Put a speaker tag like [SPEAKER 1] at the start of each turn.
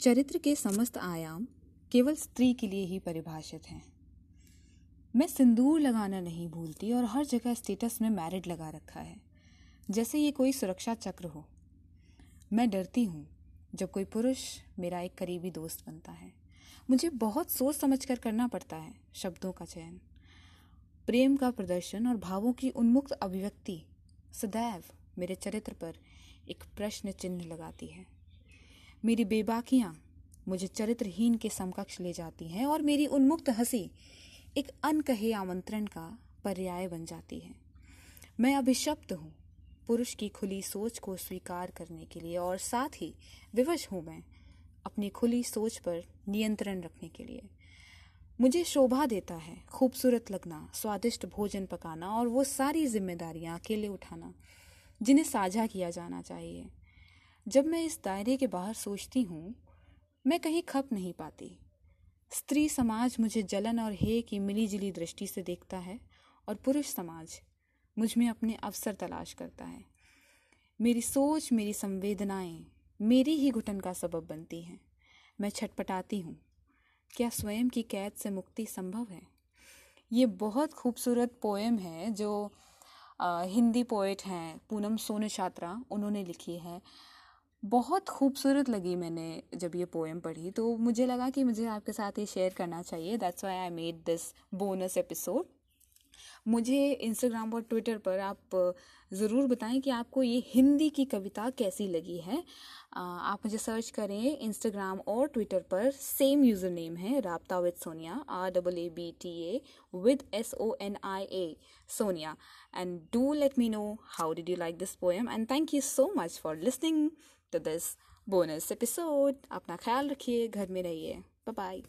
[SPEAKER 1] चरित्र के समस्त आयाम केवल स्त्री के लिए ही परिभाषित हैं। मैं सिंदूर लगाना नहीं भूलती और हर जगह स्टेटस में मैरिड लगा रखा है। जैसे ये कोई सुरक्षा चक्र हो। मैं डरती हूँ जब कोई पुरुष मेरा एक करीबी दोस्त बनता है। मुझे बहुत सोच समझ कर करना पड़ता है शब्दों का चयन। प्रेम का प्रदर्शन और भावों की उन्मुक्त अभिव्यक्ति सदैव मेरे चरित्र पर एक प्रश्न चिन्ह लगाती है। मेरी बेबाकियाँ मुझे चरित्रहीन के समकक्ष ले जाती हैं और मेरी उन्मुक्त हँसी एक अनकहे आमंत्रण का पर्याय बन जाती है। मैं अभिशप्त हूँ पुरुष की खुली सोच को स्वीकार करने के लिए और साथ ही विवश हूँ मैं अपनी खुली सोच पर नियंत्रण रखने के लिए। मुझे शोभा देता है खूबसूरत लगना, स्वादिष्ट भोजन पकाना और वो सारी जिम्मेदारियाँ अकेले उठाना जिन्हें साझा किया जाना चाहिए। जब मैं इस दायरे के बाहर सोचती हूँ मैं कहीं खप नहीं पाती। स्त्री समाज मुझे जलन और हे की मिली जुली दृष्टि से देखता है और पुरुष समाज मुझमें अपने अवसर तलाश करता है। मेरी सोच मेरी संवेदनाएँ मेरी ही घुटन का सबब बनती हैं। मैं छटपटाती हूँ। क्या स्वयं की कैद से मुक्ति संभव है? ये बहुत खूबसूरत पोएम है जो आ, हिंदी पोइट हैं पूनम सोने छात्रा उन्होंने लिखी है। बहुत खूबसूरत लगी मैंने जब ये पोएम पढ़ी। तो मुझे लगा कि मुझे आपके साथ ये शेयर करना चाहिए। That's why I made this bonus episode मुझे इंस्टाग्राम और ट्विटर पर आप ज़रूर बताएँ कि आपको ये हिंदी की कविता कैसी लगी है। आप मुझे सर्च करें इंस्टाग्राम और ट्विटर पर। सेम यूज़र नेम है Raabta with Sonia R double A B T A with S O N I A Sonia and do let me know how did you like this poem and thank you so much for listening to this bonus episode अपना ख्याल रखिए घर में रहिए। Bye bye